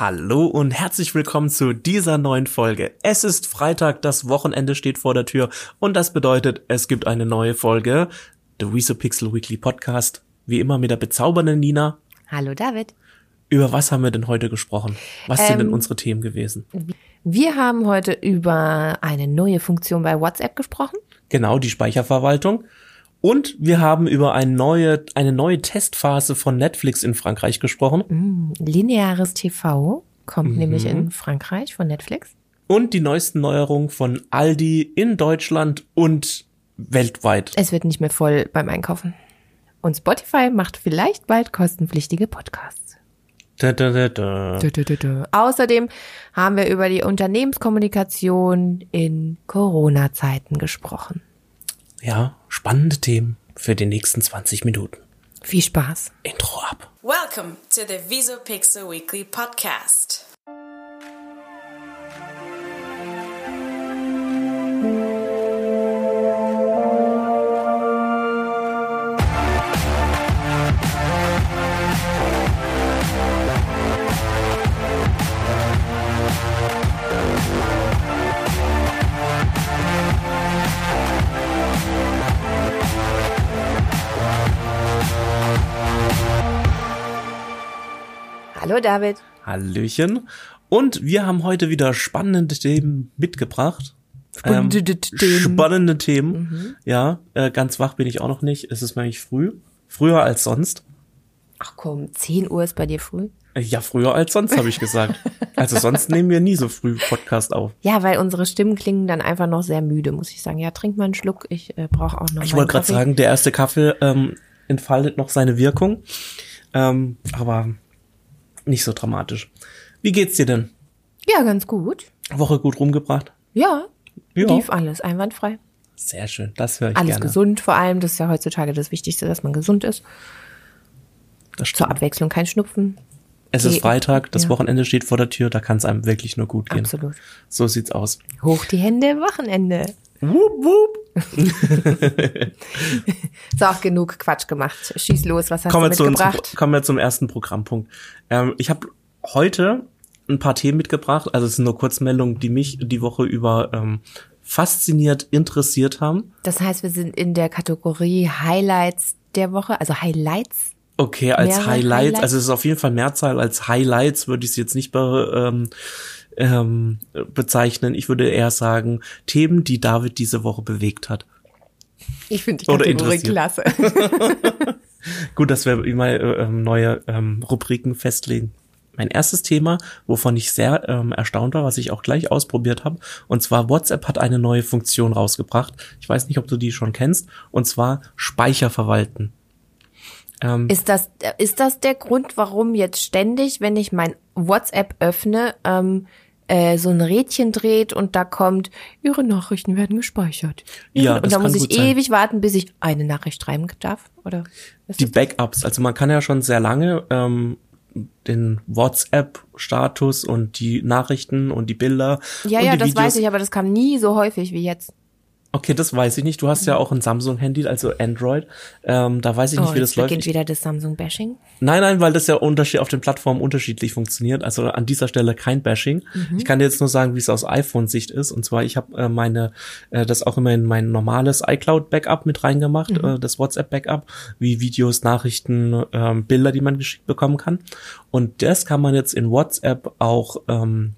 Hallo und herzlich willkommen zu dieser neuen Folge. Es ist Freitag, das Wochenende steht vor der Tür und das bedeutet, es gibt eine neue Folge, The Weezo Pixel Weekly Podcast. Wie immer mit der bezaubernden Nina. Hallo David. Über was haben wir denn heute gesprochen? Was sind denn unsere Themen gewesen? Wir haben heute über eine neue Funktion bei WhatsApp gesprochen. Genau, die Speicherverwaltung. Und wir haben über eine neue, eine neue Testphase von Netflix in Frankreich gesprochen. Lineares TV kommt nämlich in Frankreich von Netflix. Und die neuesten Neuerungen von Aldi in Deutschland und weltweit. Es wird nicht mehr voll beim Einkaufen. Und Spotify macht vielleicht bald kostenpflichtige Podcasts. Da, da, da. Außerdem haben wir über die Unternehmenskommunikation in Corona-Zeiten gesprochen. Ja, spannende Themen für die nächsten 20 Minuten. Viel Spaß. Intro ab. Welcome to the Viso Pixel Weekly Podcast. Hallo David. Hallöchen. Und wir haben heute wieder spannende Themen mitgebracht. Spannende Ähm, Themen. Spannende Themen. Ja, äh, ganz wach bin ich auch noch nicht. Es ist nämlich früh. Früher als sonst. Ach komm, 10 Uhr ist bei dir früh? Äh, Ja, früher als sonst, habe ich gesagt. Also sonst nehmen wir nie so früh Podcast auf. Ja, weil unsere Stimmen klingen dann einfach noch sehr müde, muss ich sagen. Ja, trink mal einen Schluck. Ich äh, brauche auch noch Ich wollte gerade sagen, der erste Kaffee ähm, entfaltet noch seine Wirkung. Ähm, aber nicht so dramatisch. Wie geht's dir denn? Ja, ganz gut. Woche gut rumgebracht? Ja, Ja. lief alles einwandfrei. Sehr schön, das höre ich Alles gerne. gesund vor allem. Das ist ja heutzutage das Wichtigste, dass man gesund ist. Das Zur. Abwechslung kein Schnupfen. Es ist Die- Freitag, das ja. Wochenende steht vor der Tür, da kann es einem wirklich nur gut gehen. Absolut. So sieht's aus. Hoch die Hände, Wochenende. Wup, wup. So, auch genug Quatsch gemacht. Schieß los, was hast Kommen du mitgebracht? kommen wir zum ersten Programmpunkt. Ähm, ich habe heute ein paar Themen mitgebracht, also es sind nur Kurzmeldungen, die mich die Woche über ähm, fasziniert, interessiert haben. Das heißt, wir sind in der Kategorie Highlights der Woche, also Highlights. Okay, als Highlights, Highlights? also es ist auf jeden Fall Mehrzahl als Highlights, würde ich es jetzt nicht be, ähm, ähm, bezeichnen. Ich würde eher sagen, Themen, die David diese Woche bewegt hat. Ich finde die Kategorie klasse. Gut, dass wir immer äh, neue ähm, Rubriken festlegen. Mein erstes Thema, wovon ich sehr ähm, erstaunt war, was ich auch gleich ausprobiert habe, und zwar WhatsApp hat eine neue Funktion rausgebracht. Ich weiß nicht, ob du die schon kennst, und zwar Speicher verwalten. Ähm, Ist das, ist das der Grund, warum jetzt ständig, wenn ich mein WhatsApp öffne, ähm, äh, so ein Rädchen dreht und da kommt, Ihre Nachrichten werden gespeichert. Ja, und das da muss ich sein. ewig warten, bis ich eine Nachricht schreiben darf, oder? die Backups, also man kann ja schon sehr lange ähm, den WhatsApp-Status und die Nachrichten und die Bilder ja, ja, das Videos weiß ich, aber das kam nie so häufig wie jetzt. Okay, das weiß ich nicht. Du hast ja auch ein Samsung-Handy, also Android. Ähm, da weiß ich nicht, oh, wie das läuft. beginnt wieder das Samsung-Bashing. Nein, nein, weil das ja unterschied auf den Plattformen unterschiedlich funktioniert. Also an dieser Stelle kein Bashing. Ich kann dir jetzt nur sagen, wie es aus iPhone-Sicht ist. Und zwar, ich habe äh, meine äh, das auch immer in mein normales iCloud-Backup mit reingemacht, äh, das WhatsApp-Backup, wie Videos, Nachrichten, ähm, Bilder, die man geschickt bekommen kann. Und das kann man jetzt in WhatsApp auch ähm,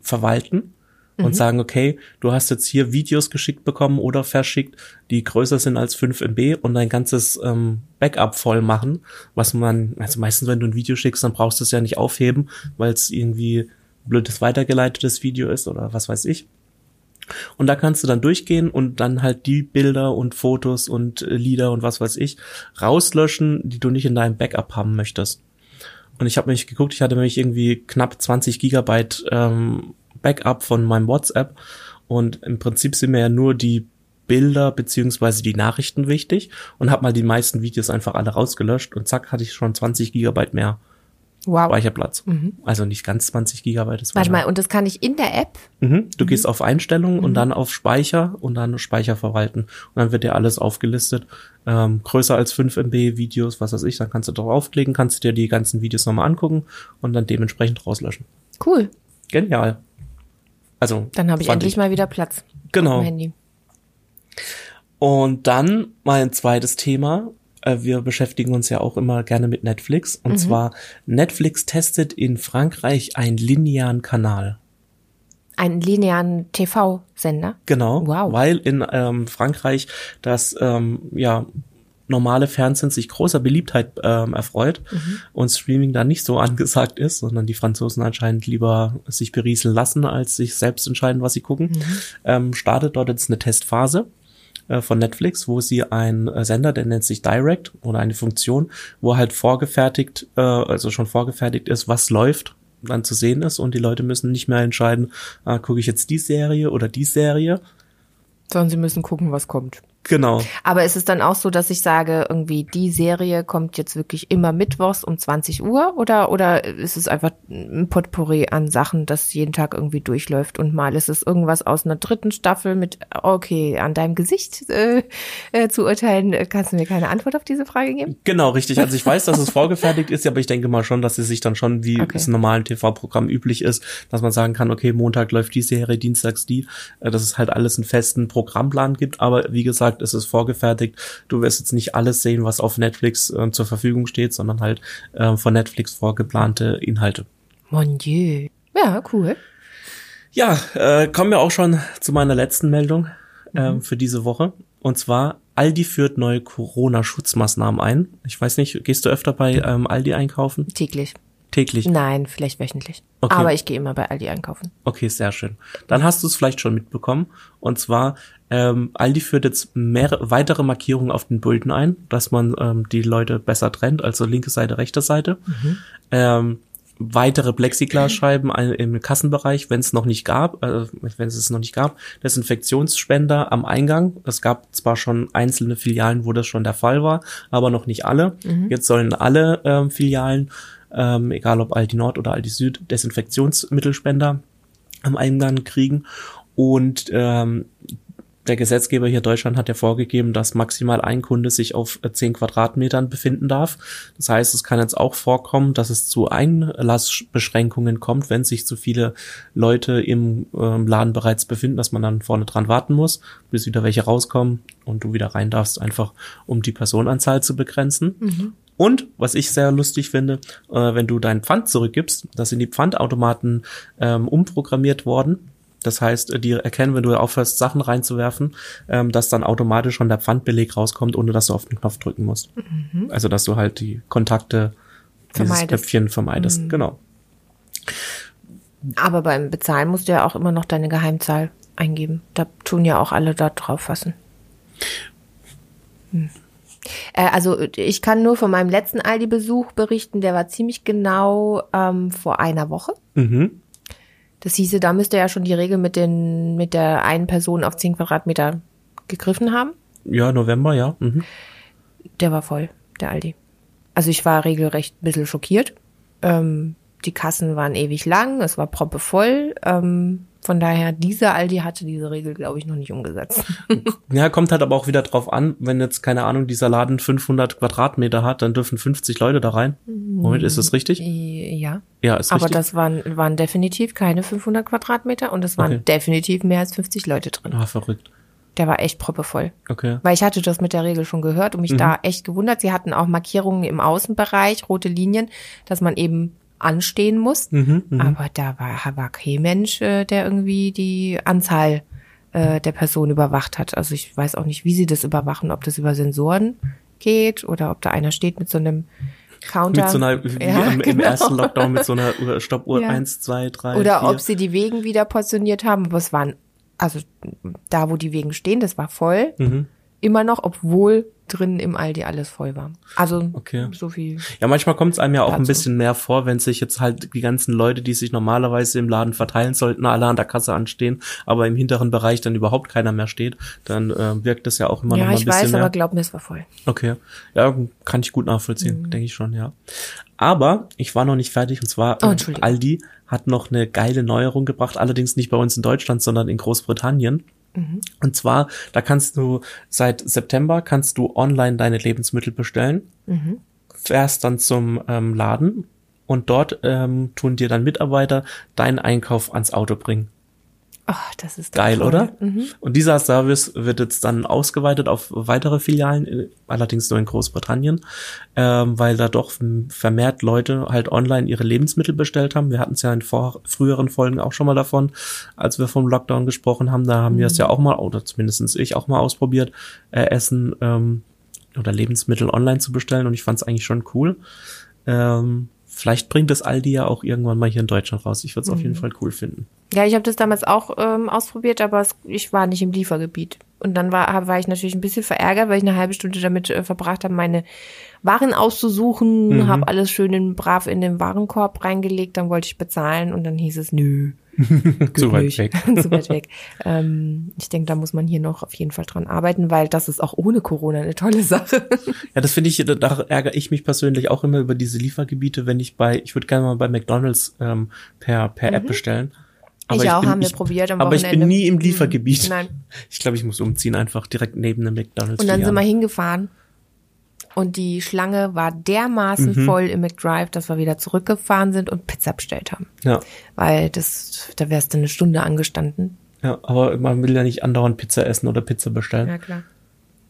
verwalten und sagen, okay, du hast jetzt hier Videos geschickt bekommen oder verschickt, die größer sind als 5 MB und dein ganzes ähm, Backup voll machen, was man, also meistens, wenn du ein Video schickst, dann brauchst du es ja nicht aufheben, weil es irgendwie blödes weitergeleitetes Video ist oder was weiß ich. Und da kannst du dann durchgehen und dann halt die Bilder und Fotos und äh, Lieder und was weiß ich rauslöschen, die du nicht in deinem Backup haben möchtest. Und ich habe mich geguckt, ich hatte nämlich irgendwie knapp 20 Gigabyte ähm, Backup von meinem WhatsApp und im Prinzip sind mir ja nur die Bilder beziehungsweise die Nachrichten wichtig und habe mal die meisten Videos einfach alle rausgelöscht und zack hatte ich schon 20 Gigabyte mehr Wow. Speicherplatz. Also nicht ganz 20 Gigabyte. Warte war- mal, und das kann ich in der App? Mhm. Du gehst auf Einstellungen und dann auf Speicher und dann Speicher verwalten. Und dann wird dir alles aufgelistet. Ähm, größer als 5 MB Videos, was weiß ich, dann kannst du draufklicken, kannst du dir die ganzen Videos nochmal angucken und dann dementsprechend rauslöschen. Cool. Genial. Also. Dann habe ich endlich mal wieder Platz. Genau. Und dann mein zweites Thema. Äh, Wir beschäftigen uns ja auch immer gerne mit Netflix. Und zwar Netflix testet in Frankreich einen linearen Kanal. Einen linearen TV-Sender. Genau, Wow. weil in ähm, Frankreich das ähm, ja normale Fernsehen sich großer Beliebtheit ähm, erfreut und Streaming da nicht so angesagt ist, sondern die Franzosen anscheinend lieber sich berieseln lassen, als sich selbst entscheiden, was sie gucken, ähm, startet dort jetzt eine Testphase äh, von Netflix, wo sie einen äh, Sender, der nennt sich Direct oder eine Funktion, wo halt vorgefertigt, äh, also schon vorgefertigt ist, was läuft, dann zu sehen ist und die Leute müssen nicht mehr entscheiden, äh, gucke ich jetzt die Serie oder die Serie. Sondern sie müssen gucken, was kommt. Genau. Aber ist es dann auch so, dass ich sage, irgendwie die Serie kommt jetzt wirklich immer mittwochs um 20 Uhr oder oder ist es einfach ein Potpourri an Sachen, das jeden Tag irgendwie durchläuft und mal ist es irgendwas aus einer dritten Staffel mit okay an deinem Gesicht äh, äh, zu urteilen, kannst du mir keine Antwort auf diese Frage geben? Genau, richtig. Also ich weiß, dass es vorgefertigt ist, aber ich denke mal schon, dass es sich dann schon, wie Okay. es im normalen TV-Programm üblich ist, dass man sagen kann, okay, Montag läuft die Serie, Dienstags die, äh, dass es halt alles einen festen Programmplan gibt. Aber wie gesagt, es ist vorgefertigt. Du wirst jetzt nicht alles sehen, was auf Netflix äh, zur Verfügung steht, sondern halt äh, von Netflix vorgeplante Inhalte. Mon Dieu. Ja, cool. Ja, äh, kommen wir auch schon zu meiner letzten Meldung ähm, für diese Woche. Und zwar, Aldi führt neue Corona-Schutzmaßnahmen ein. Ich weiß nicht, gehst du öfter bei ähm, Aldi einkaufen? Täglich. Täglich. Nein, vielleicht wöchentlich. Okay. Aber ich gehe immer bei Aldi einkaufen. Okay, sehr schön. Dann hast du es vielleicht schon mitbekommen. Und zwar, ähm, Aldi führt jetzt mehr, weitere Markierungen auf den Bullen ein, dass man ähm, die Leute besser trennt, also linke Seite, rechte Seite. Ähm, weitere Plexiglasscheiben im Kassenbereich, wenn es noch nicht gab, äh, wenn es es noch nicht gab, Desinfektionsspender am Eingang. Es gab zwar schon einzelne Filialen, wo das schon der Fall war, aber noch nicht alle. Jetzt sollen alle ähm, Filialen, ähm, egal ob Aldi Nord oder Aldi Süd, Desinfektionsmittelspender am Eingang kriegen. Und ähm, der Gesetzgeber hier Deutschland hat ja vorgegeben, dass maximal ein Kunde sich auf äh, 10 Quadratmetern befinden darf. Das heißt, es kann jetzt auch vorkommen, dass es zu Einlassbeschränkungen kommt, wenn sich zu viele Leute im ähm, Laden bereits befinden, dass man dann vorne dran warten muss, bis wieder welche rauskommen und du wieder rein darfst, einfach um die Personenanzahl zu begrenzen. Und was ich sehr lustig finde, äh, wenn du dein Pfand zurückgibst, da sind die Pfandautomaten ähm, umprogrammiert worden. Das heißt, äh, die erkennen, wenn du aufhörst, Sachen reinzuwerfen, ähm, dass dann automatisch schon der Pfandbeleg rauskommt, ohne dass du auf den Knopf drücken musst. Also, dass du halt die Kontakte, dieses Vermeidest. Köpfchen vermeidest. Genau. Aber beim Bezahlen musst du ja auch immer noch deine Geheimzahl eingeben. Da tun ja auch alle da drauf fassen. Hm. Äh, also ich kann nur von meinem letzten Aldi-Besuch berichten, der war ziemlich genau ähm, vor einer Woche. Mhm. Das hieße, da müsste ja schon die Regel mit den mit der einen Person auf 10 Quadratmeter gegriffen haben. Ja, November, ja. Mhm. Der war voll, der Aldi. Also ich war regelrecht ein bisschen schockiert. Ähm, die Kassen waren ewig lang, es war proppevoll. Ähm, von daher, dieser Aldi hatte diese Regel, glaube ich, noch nicht umgesetzt. Ja, kommt halt aber auch wieder drauf an, wenn jetzt, keine Ahnung, dieser Laden 500 Quadratmeter hat, dann dürfen 50 Leute da rein. Moment, ist das richtig? ja. Ja, ist Aber richtig. das waren, waren definitiv keine 500 Quadratmeter und es waren Okay. definitiv mehr als 50 Leute drin. ah, verrückt. Der war echt proppevoll. Okay. Weil ich hatte das mit der Regel schon gehört und mich da echt gewundert. Sie hatten auch Markierungen im Außenbereich, rote Linien, dass man eben anstehen muss. Aber da war, war kein Mensch, äh, der irgendwie die Anzahl äh, der Personen überwacht hat. Also ich weiß auch nicht, wie sie das überwachen, ob das über Sensoren geht oder ob da einer steht mit so einem Counter. Mit so einer, wie Ja, im, im genau. ersten Lockdown mit so einer Uhr- Stoppuhr Ja. eins, zwei, drei, Oder vier. ob sie die Wegen wieder portioniert haben. Aber es waren, also da, wo die Wegen stehen, das war voll. Mhm. Immer noch, obwohl drinnen im Aldi alles voll war. Also Okay. so viel. Ja, manchmal kommt es einem ja auch ein Dazu. bisschen mehr vor, wenn sich jetzt halt die ganzen Leute, die sich normalerweise im Laden verteilen sollten, alle an der Kasse anstehen, aber im hinteren Bereich dann überhaupt keiner mehr steht, dann äh, wirkt das ja auch immer noch Ja, mal ein ich bisschen weiß, mehr. aber glaub mir, es war voll. Okay, ja, kann ich gut Mhm. nachvollziehen, denke ich schon, ja. Aber ich war noch nicht fertig und zwar Oh, äh. Aldi hat noch eine geile Neuerung gebracht, allerdings nicht bei uns in Deutschland, sondern in Großbritannien. Mhm. Und zwar, da kannst du seit September kannst du online deine Lebensmittel bestellen, Mhm. fährst dann zum ähm, Laden und dort ähm, tun dir dann Mitarbeiter deinen Einkauf ans Auto bringen. Oh, das ist Geil, toll. oder? Mhm. Und dieser Service wird jetzt dann ausgeweitet auf weitere Filialen, äh, allerdings nur in Großbritannien, ähm, weil da doch vermehrt Leute halt online ihre Lebensmittel bestellt haben. Wir hatten es ja in vor früheren Folgen auch schon mal davon, als wir vom Lockdown gesprochen haben. Da haben wir es ja auch mal, oder zumindestens ich auch mal ausprobiert, äh, Essen ähm, oder Lebensmittel online zu bestellen und ich fand es eigentlich schon cool. Ähm, vielleicht bringt das Aldi ja auch irgendwann mal hier in Deutschland raus. Ich würde es auf jeden Fall cool finden. Ja, ich habe das damals auch ähm, ausprobiert, aber es, ich war nicht im Liefergebiet. Und dann war, war ich natürlich ein bisschen verärgert, weil ich eine halbe Stunde damit äh, verbracht habe, meine Waren auszusuchen, Mhm. habe alles schön in, brav in den Warenkorb reingelegt, dann wollte ich bezahlen und dann hieß es, nö. Zu weit weg. Zu weit weg. Ähm, ich denke, da muss man hier noch auf jeden Fall dran arbeiten, weil das ist auch ohne Corona eine tolle Sache. Ja, das finde ich, da, da ärgere ich mich persönlich auch immer über diese Liefergebiete, wenn ich bei, ich würde gerne mal bei McDonalds ähm, per, per App bestellen. Mhm. Ich auch, haben wir probiert am Aber ich bin Wochenende. nie im Mhm. Liefergebiet. Nein. Ich glaube, ich muss umziehen, einfach direkt neben dem McDonalds. Und dann sind wir hingefahren und die Schlange war dermaßen Mhm. voll im McDrive, dass wir wieder zurückgefahren sind und Pizza bestellt haben. Ja, Weil das, da wärst du eine Stunde angestanden. ja, aber man will ja nicht andauernd Pizza essen oder Pizza bestellen. Ja, klar.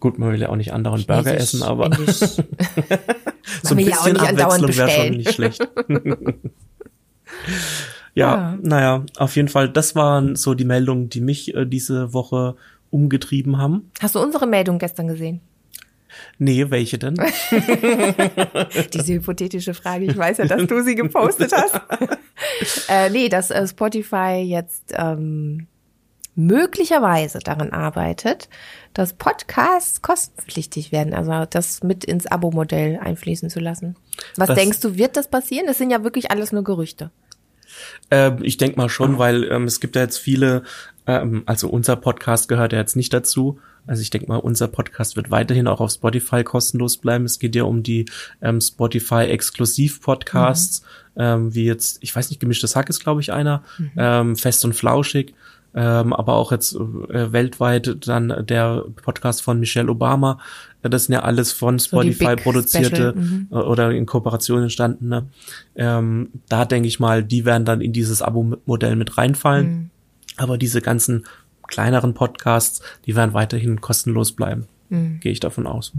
Gut, man will ja auch nicht andauernd Burger Chinesisch, essen, aber so ein will ja auch bisschen nicht Abwechslung wäre schon nicht schlecht. ja, Ja. naja, auf jeden Fall, das waren so die Meldungen, die mich äh, diese Woche umgetrieben haben. Hast du unsere Meldung gestern gesehen? Nee, welche denn? Diese hypothetische Frage. Ich weiß ja, dass du sie gepostet hast. äh, nee, dass äh, Spotify jetzt ähm, möglicherweise daran arbeitet, dass Podcasts kostenpflichtig werden, also das mit ins Abo-Modell einfließen zu lassen. Was Das- denkst du, wird das passieren? Das sind ja wirklich alles nur Gerüchte. Ähm, ich denke mal schon, weil ähm, es gibt ja jetzt viele, ähm, also unser Podcast gehört ja jetzt nicht dazu. Also ich denke mal, unser Podcast wird weiterhin auch auf Spotify kostenlos bleiben. Es geht ja um die ähm, Spotify Exklusiv-Podcasts, ähm, wie jetzt, ich weiß nicht, gemischtes Hack ist, glaube ich, einer, ähm, Fest und Flauschig. Ähm, aber auch jetzt äh, weltweit dann der Podcast von Michelle Obama. Äh, Das sind ja alles von So Spotify Big produzierte mhm. äh, oder in Kooperation entstanden. Ne? Ähm, da denke ich mal, die werden dann in dieses Abo-Modell mit reinfallen. Mhm. Aber diese ganzen kleineren Podcasts, die werden weiterhin kostenlos bleiben. Mhm. Gehe ich davon aus.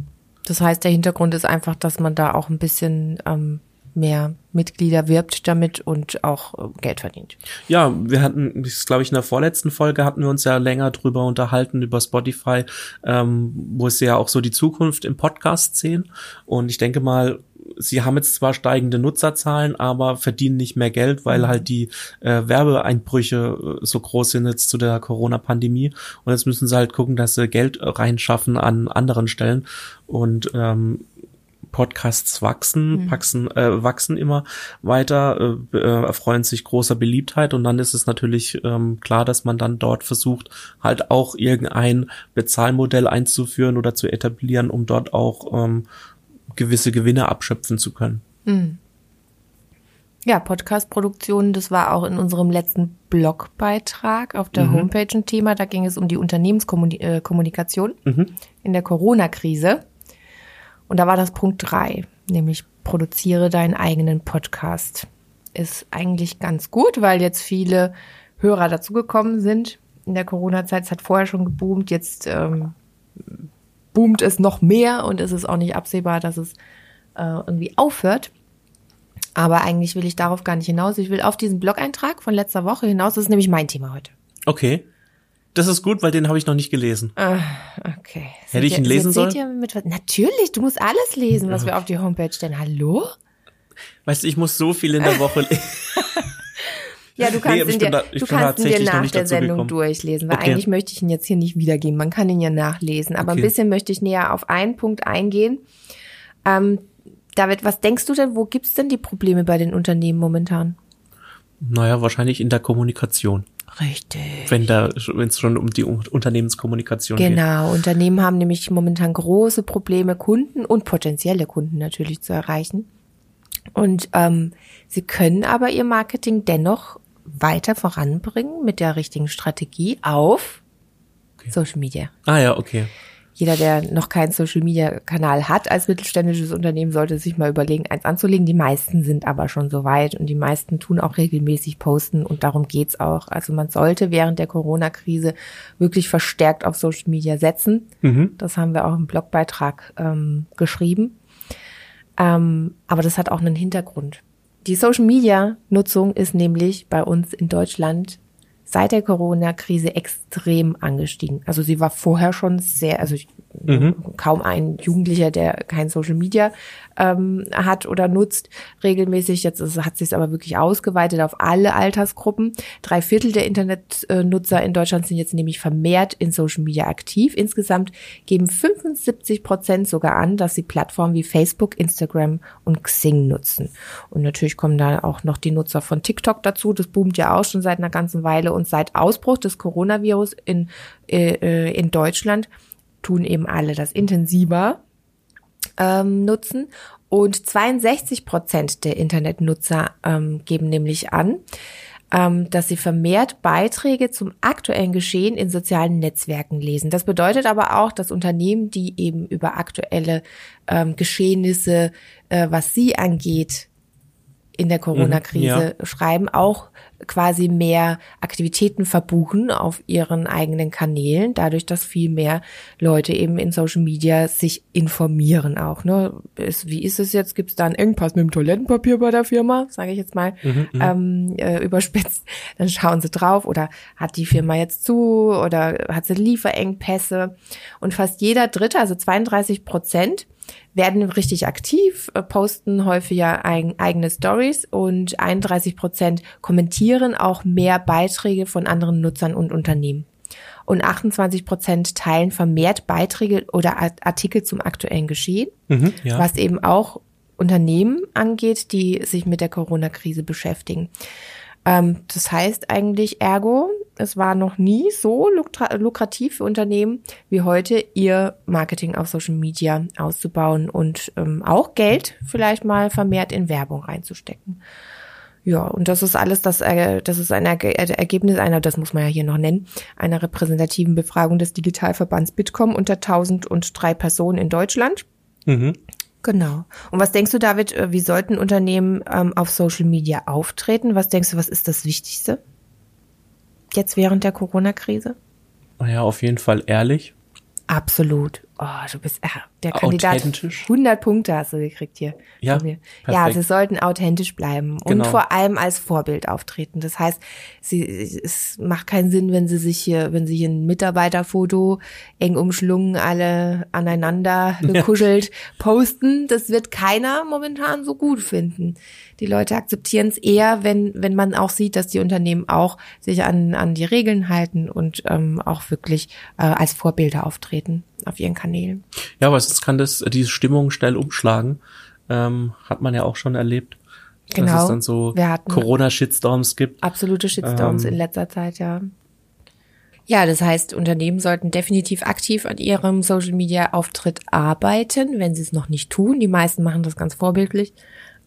Das heißt, der Hintergrund ist einfach, dass man da auch ein bisschen ähm, mehr Mitglieder wirbt damit und auch äh, Geld verdient. Ja, wir hatten, das glaube ich, in der vorletzten Folge hatten wir uns ja länger drüber unterhalten, über Spotify, ähm, wo sie ja auch so die Zukunft im Podcast sehen. Und ich denke mal, sie haben jetzt zwar steigende Nutzerzahlen, aber verdienen nicht mehr Geld, weil halt die äh, Werbeeinbrüche äh, so groß sind jetzt zu der Corona-Pandemie. Und jetzt müssen sie halt gucken, dass sie Geld äh, reinschaffen an anderen Stellen. Und ähm, Podcasts wachsen, wachsen, äh, wachsen immer weiter, äh, äh, erfreuen sich großer Beliebtheit und dann ist es natürlich ähm, klar, dass man dann dort versucht, halt auch irgendein Bezahlmodell einzuführen oder zu etablieren, um dort auch ähm, gewisse Gewinne abschöpfen zu können. Ja, Podcast-Produktion, das war auch in unserem letzten Blogbeitrag auf der Homepage ein Thema. Da ging es um die Unternehmenskommunikation in der Corona-Krise. Und da war das Punkt drei, nämlich produziere deinen eigenen Podcast. Ist eigentlich ganz gut, weil jetzt viele Hörer dazugekommen sind. In der Corona-Zeit, es hat vorher schon geboomt, jetzt ähm, boomt es noch mehr und es ist auch nicht absehbar, dass es äh, irgendwie aufhört. Aber eigentlich will ich darauf gar nicht hinaus. Ich will auf diesen Blog-Eintrag von letzter Woche hinaus. Das ist nämlich mein Thema heute. Okay. Das ist gut, weil den habe ich noch nicht gelesen. Okay. Hätte ich ihn lesen sollen? Seht ihr mit, was- natürlich, du musst alles lesen, was wir auf die Homepage stellen. Hallo? Weißt du, ich muss so viel in der Woche lesen. Ja, du kannst ich ihn dir, da- du kannst ihn dir nach der Sendung gekommen. durchlesen, weil Okay. eigentlich möchte ich ihn jetzt hier nicht wiedergeben. Man kann ihn ja nachlesen, aber Okay. ein bisschen möchte ich näher auf einen Punkt eingehen. Ähm, David, was denkst du denn, wo gibt's denn die Probleme bei den Unternehmen momentan? naja, wahrscheinlich in der Kommunikation. Richtig. Wenn da, wenn es schon um die Un- Unternehmenskommunikation geht. Genau, Unternehmen haben nämlich momentan große Probleme, Kunden und potenzielle Kunden natürlich zu erreichen. Und ähm, sie können aber ihr Marketing dennoch weiter voranbringen mit der richtigen Strategie auf okay. Social Media. Ah ja, okay jeder, der noch keinen Social-Media-Kanal hat als mittelständisches Unternehmen, sollte sich mal überlegen, eins anzulegen. Die meisten sind aber schon so weit und die meisten tun auch regelmäßig Posten und darum geht's auch. Also man sollte während der Corona-Krise wirklich verstärkt auf Social Media setzen. Mhm. Das haben wir auch im Blogbeitrag ähm, geschrieben. Ähm, aber das hat auch einen Hintergrund. Die Social-Media-Nutzung ist nämlich bei uns in Deutschland seit der Corona-Krise extrem angestiegen. Also sie war vorher schon sehr, also ich, mhm. kaum ein Jugendlicher, der kein Social Media ähm, hat oder nutzt regelmäßig. Jetzt ist, hat sich es aber wirklich ausgeweitet auf alle Altersgruppen. Drei Viertel der Internetnutzer in Deutschland sind jetzt nämlich vermehrt in Social Media aktiv. Insgesamt geben 75 Prozent sogar an, dass sie Plattformen wie Facebook, Instagram und Xing nutzen. Und natürlich kommen da auch noch die Nutzer von TikTok dazu. Das boomt ja auch schon seit einer ganzen Weile und seit Ausbruch des Coronavirus in, äh, äh in Deutschland tun eben alle das intensiver ähm, nutzen. Und 62 Prozent der Internetnutzer ähm, geben nämlich an, ähm, dass sie vermehrt Beiträge zum aktuellen Geschehen in sozialen Netzwerken lesen. Das bedeutet aber auch, dass Unternehmen, die eben über aktuelle ähm, Geschehnisse, äh, was sie angeht, in der Corona-Krise ja. schreiben, auch quasi mehr Aktivitäten verbuchen auf ihren eigenen Kanälen, dadurch, dass viel mehr Leute eben in Social Media sich informieren auch. Ne? Ist, wie ist es jetzt? Gibt es da einen Engpass mit dem Toilettenpapier bei der Firma? Sage ich jetzt mal mhm, mhm, ähm, äh, überspitzt. Dann schauen sie drauf oder hat die Firma jetzt zu oder hat sie Lieferengpässe? Und fast jeder Dritte, also 32 Prozent, werden richtig aktiv, äh, posten häufiger eigene Stories und 31 Prozent kommentieren auch mehr Beiträge von anderen Nutzern und Unternehmen. Und 28 Prozent teilen vermehrt Beiträge oder Artikel zum aktuellen Geschehen, mhm, ja. was eben auch Unternehmen angeht, die sich mit der Corona-Krise beschäftigen. Ähm, das heißt eigentlich ergo, es war noch nie so lukrativ für Unternehmen wie heute, ihr Marketing auf Social Media auszubauen und ähm, auch Geld vielleicht mal vermehrt in Werbung reinzustecken. Ja, und das ist alles, das, äh, das ist ein Ergebnis einer, das muss man ja hier noch nennen, einer repräsentativen Befragung des Digitalverbands Bitkom unter 1003 Personen in Deutschland. Mhm. Genau. Und was denkst du, David, äh, wie sollten Unternehmen ähm, auf Social Media auftreten? Was denkst du, was ist das Wichtigste? Jetzt während der Corona-Krise? Naja, auf jeden Fall ehrlich. Absolut. Oh, du bist äh, der Kandidat. 100 Punkte hast du gekriegt hier. Ja, ja, sie sollten authentisch bleiben genau. und vor allem als Vorbild auftreten. Das heißt, sie, es macht keinen Sinn, wenn sie sich hier, wenn sie hier ein Mitarbeiterfoto eng umschlungen, alle aneinander gekuschelt ja. posten. Das wird keiner momentan so gut finden. Die Leute akzeptieren es eher, wenn, wenn man auch sieht, dass die Unternehmen auch sich an, an die Regeln halten und ähm, auch wirklich äh, als Vorbilder auftreten auf ihren Kanälen. Ja, aber sonst kann das diese Stimmung schnell umschlagen. Ähm, hat man ja auch schon erlebt. Genau. Dass es dann so Corona-Shitstorms gibt. Absolute Shitstorms ähm, in letzter Zeit, ja. Ja, das heißt, Unternehmen sollten definitiv aktiv an ihrem Social Media Auftritt arbeiten, wenn sie es noch nicht tun. Die meisten machen das ganz vorbildlich.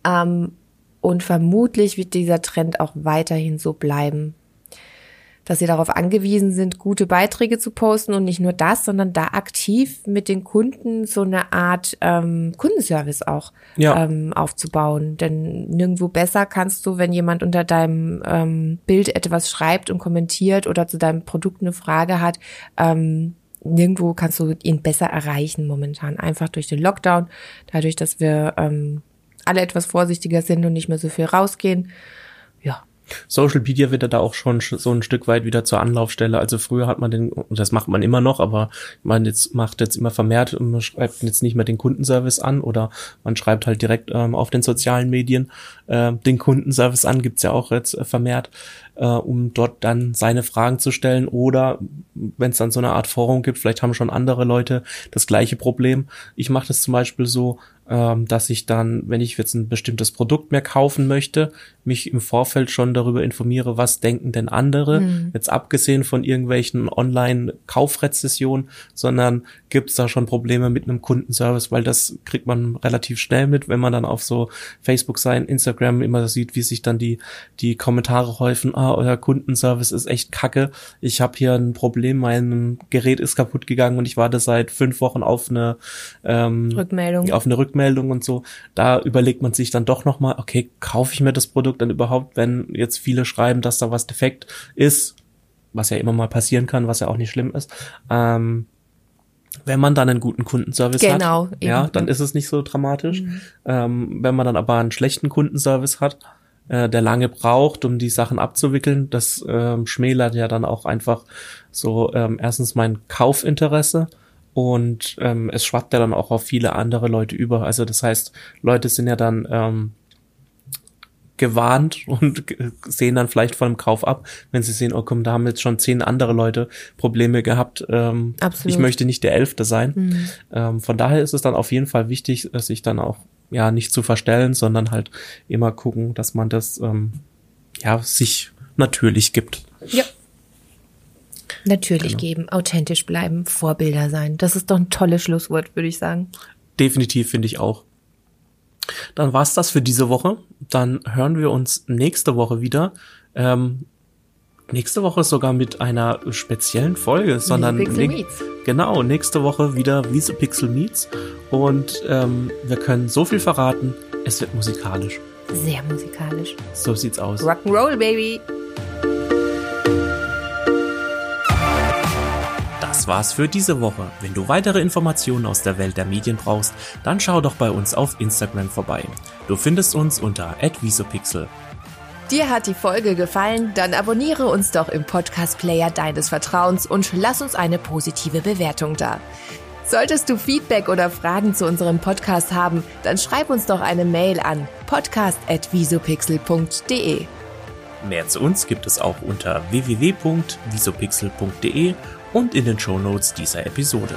Ähm, und vermutlich wird dieser Trend auch weiterhin so bleiben dass sie darauf angewiesen sind, gute Beiträge zu posten und nicht nur das, sondern da aktiv mit den Kunden so eine Art ähm, Kundenservice auch ja. ähm, aufzubauen. Denn nirgendwo besser kannst du, wenn jemand unter deinem ähm, Bild etwas schreibt und kommentiert oder zu deinem Produkt eine Frage hat, ähm, nirgendwo kannst du ihn besser erreichen momentan. Einfach durch den Lockdown, dadurch, dass wir ähm, alle etwas vorsichtiger sind und nicht mehr so viel rausgehen. Ja, Social Media wird da auch schon so ein Stück weit wieder zur Anlaufstelle. Also früher hat man den, das macht man immer noch, aber man jetzt macht jetzt immer vermehrt man schreibt jetzt nicht mehr den Kundenservice an oder man schreibt halt direkt ähm, auf den sozialen Medien äh, den Kundenservice an, gibt's ja auch jetzt äh, vermehrt, äh, um dort dann seine Fragen zu stellen oder wenn es dann so eine Art Forum gibt, vielleicht haben schon andere Leute das gleiche Problem. Ich mache das zum Beispiel so, ähm, dass ich dann, wenn ich jetzt ein bestimmtes Produkt mehr kaufen möchte, mich im Vorfeld schon darüber informiere, was denken denn andere, mhm. jetzt abgesehen von irgendwelchen Online-Kaufrezessionen, sondern gibt es da schon Probleme mit einem Kundenservice, weil das kriegt man relativ schnell mit, wenn man dann auf so Facebook sein, Instagram immer sieht, wie sich dann die, die Kommentare häufen, ah, euer Kundenservice ist echt kacke, ich habe hier ein Problem, mein Gerät ist kaputt gegangen und ich warte seit fünf Wochen auf eine ähm, Rückmeldung. Auf eine Rückmeldung und so. Da überlegt man sich dann doch nochmal, okay, kaufe ich mir das Produkt dann überhaupt, wenn jetzt viele schreiben, dass da was defekt ist, was ja immer mal passieren kann, was ja auch nicht schlimm ist. Ähm, wenn man dann einen guten Kundenservice genau, hat, ja, dann ist es nicht so dramatisch. Mhm. Ähm, wenn man dann aber einen schlechten Kundenservice hat, äh, der lange braucht, um die Sachen abzuwickeln, das ähm, schmälert ja dann auch einfach so ähm, erstens mein Kaufinteresse und ähm, es schwappt ja dann auch auf viele andere Leute über. Also das heißt, Leute sind ja dann ähm, gewarnt und sehen dann vielleicht von dem Kauf ab, wenn sie sehen, oh komm, da haben jetzt schon zehn andere Leute Probleme gehabt. Ähm, Absolut. Ich möchte nicht der Elfte sein. Mhm. Ähm, von daher ist es dann auf jeden Fall wichtig, sich dann auch ja nicht zu verstellen, sondern halt immer gucken, dass man das ähm, ja sich natürlich gibt. Ja. Natürlich genau. geben, authentisch bleiben, Vorbilder sein. Das ist doch ein tolles Schlusswort, würde ich sagen. Definitiv finde ich auch. Dann war's das für diese Woche. Dann hören wir uns nächste Woche wieder. Ähm, nächste Woche sogar mit einer speziellen Folge, sondern Pixel Meets. genau nächste Woche wieder Wiese Pixel Meets und ähm, wir können so viel verraten. Es wird musikalisch. Sehr musikalisch. So sieht's aus. Rock'n'Roll, Baby. Das war's für diese Woche. Wenn du weitere Informationen aus der Welt der Medien brauchst, dann schau doch bei uns auf Instagram vorbei. Du findest uns unter @visopixel. Dir hat die Folge gefallen? Dann abonniere uns doch im Podcast Player deines Vertrauens und lass uns eine positive Bewertung da. Solltest du Feedback oder Fragen zu unserem Podcast haben, dann schreib uns doch eine Mail an podcast@visopixel.de. Mehr zu uns gibt es auch unter www.visopixel.de und in den Shownotes dieser Episode.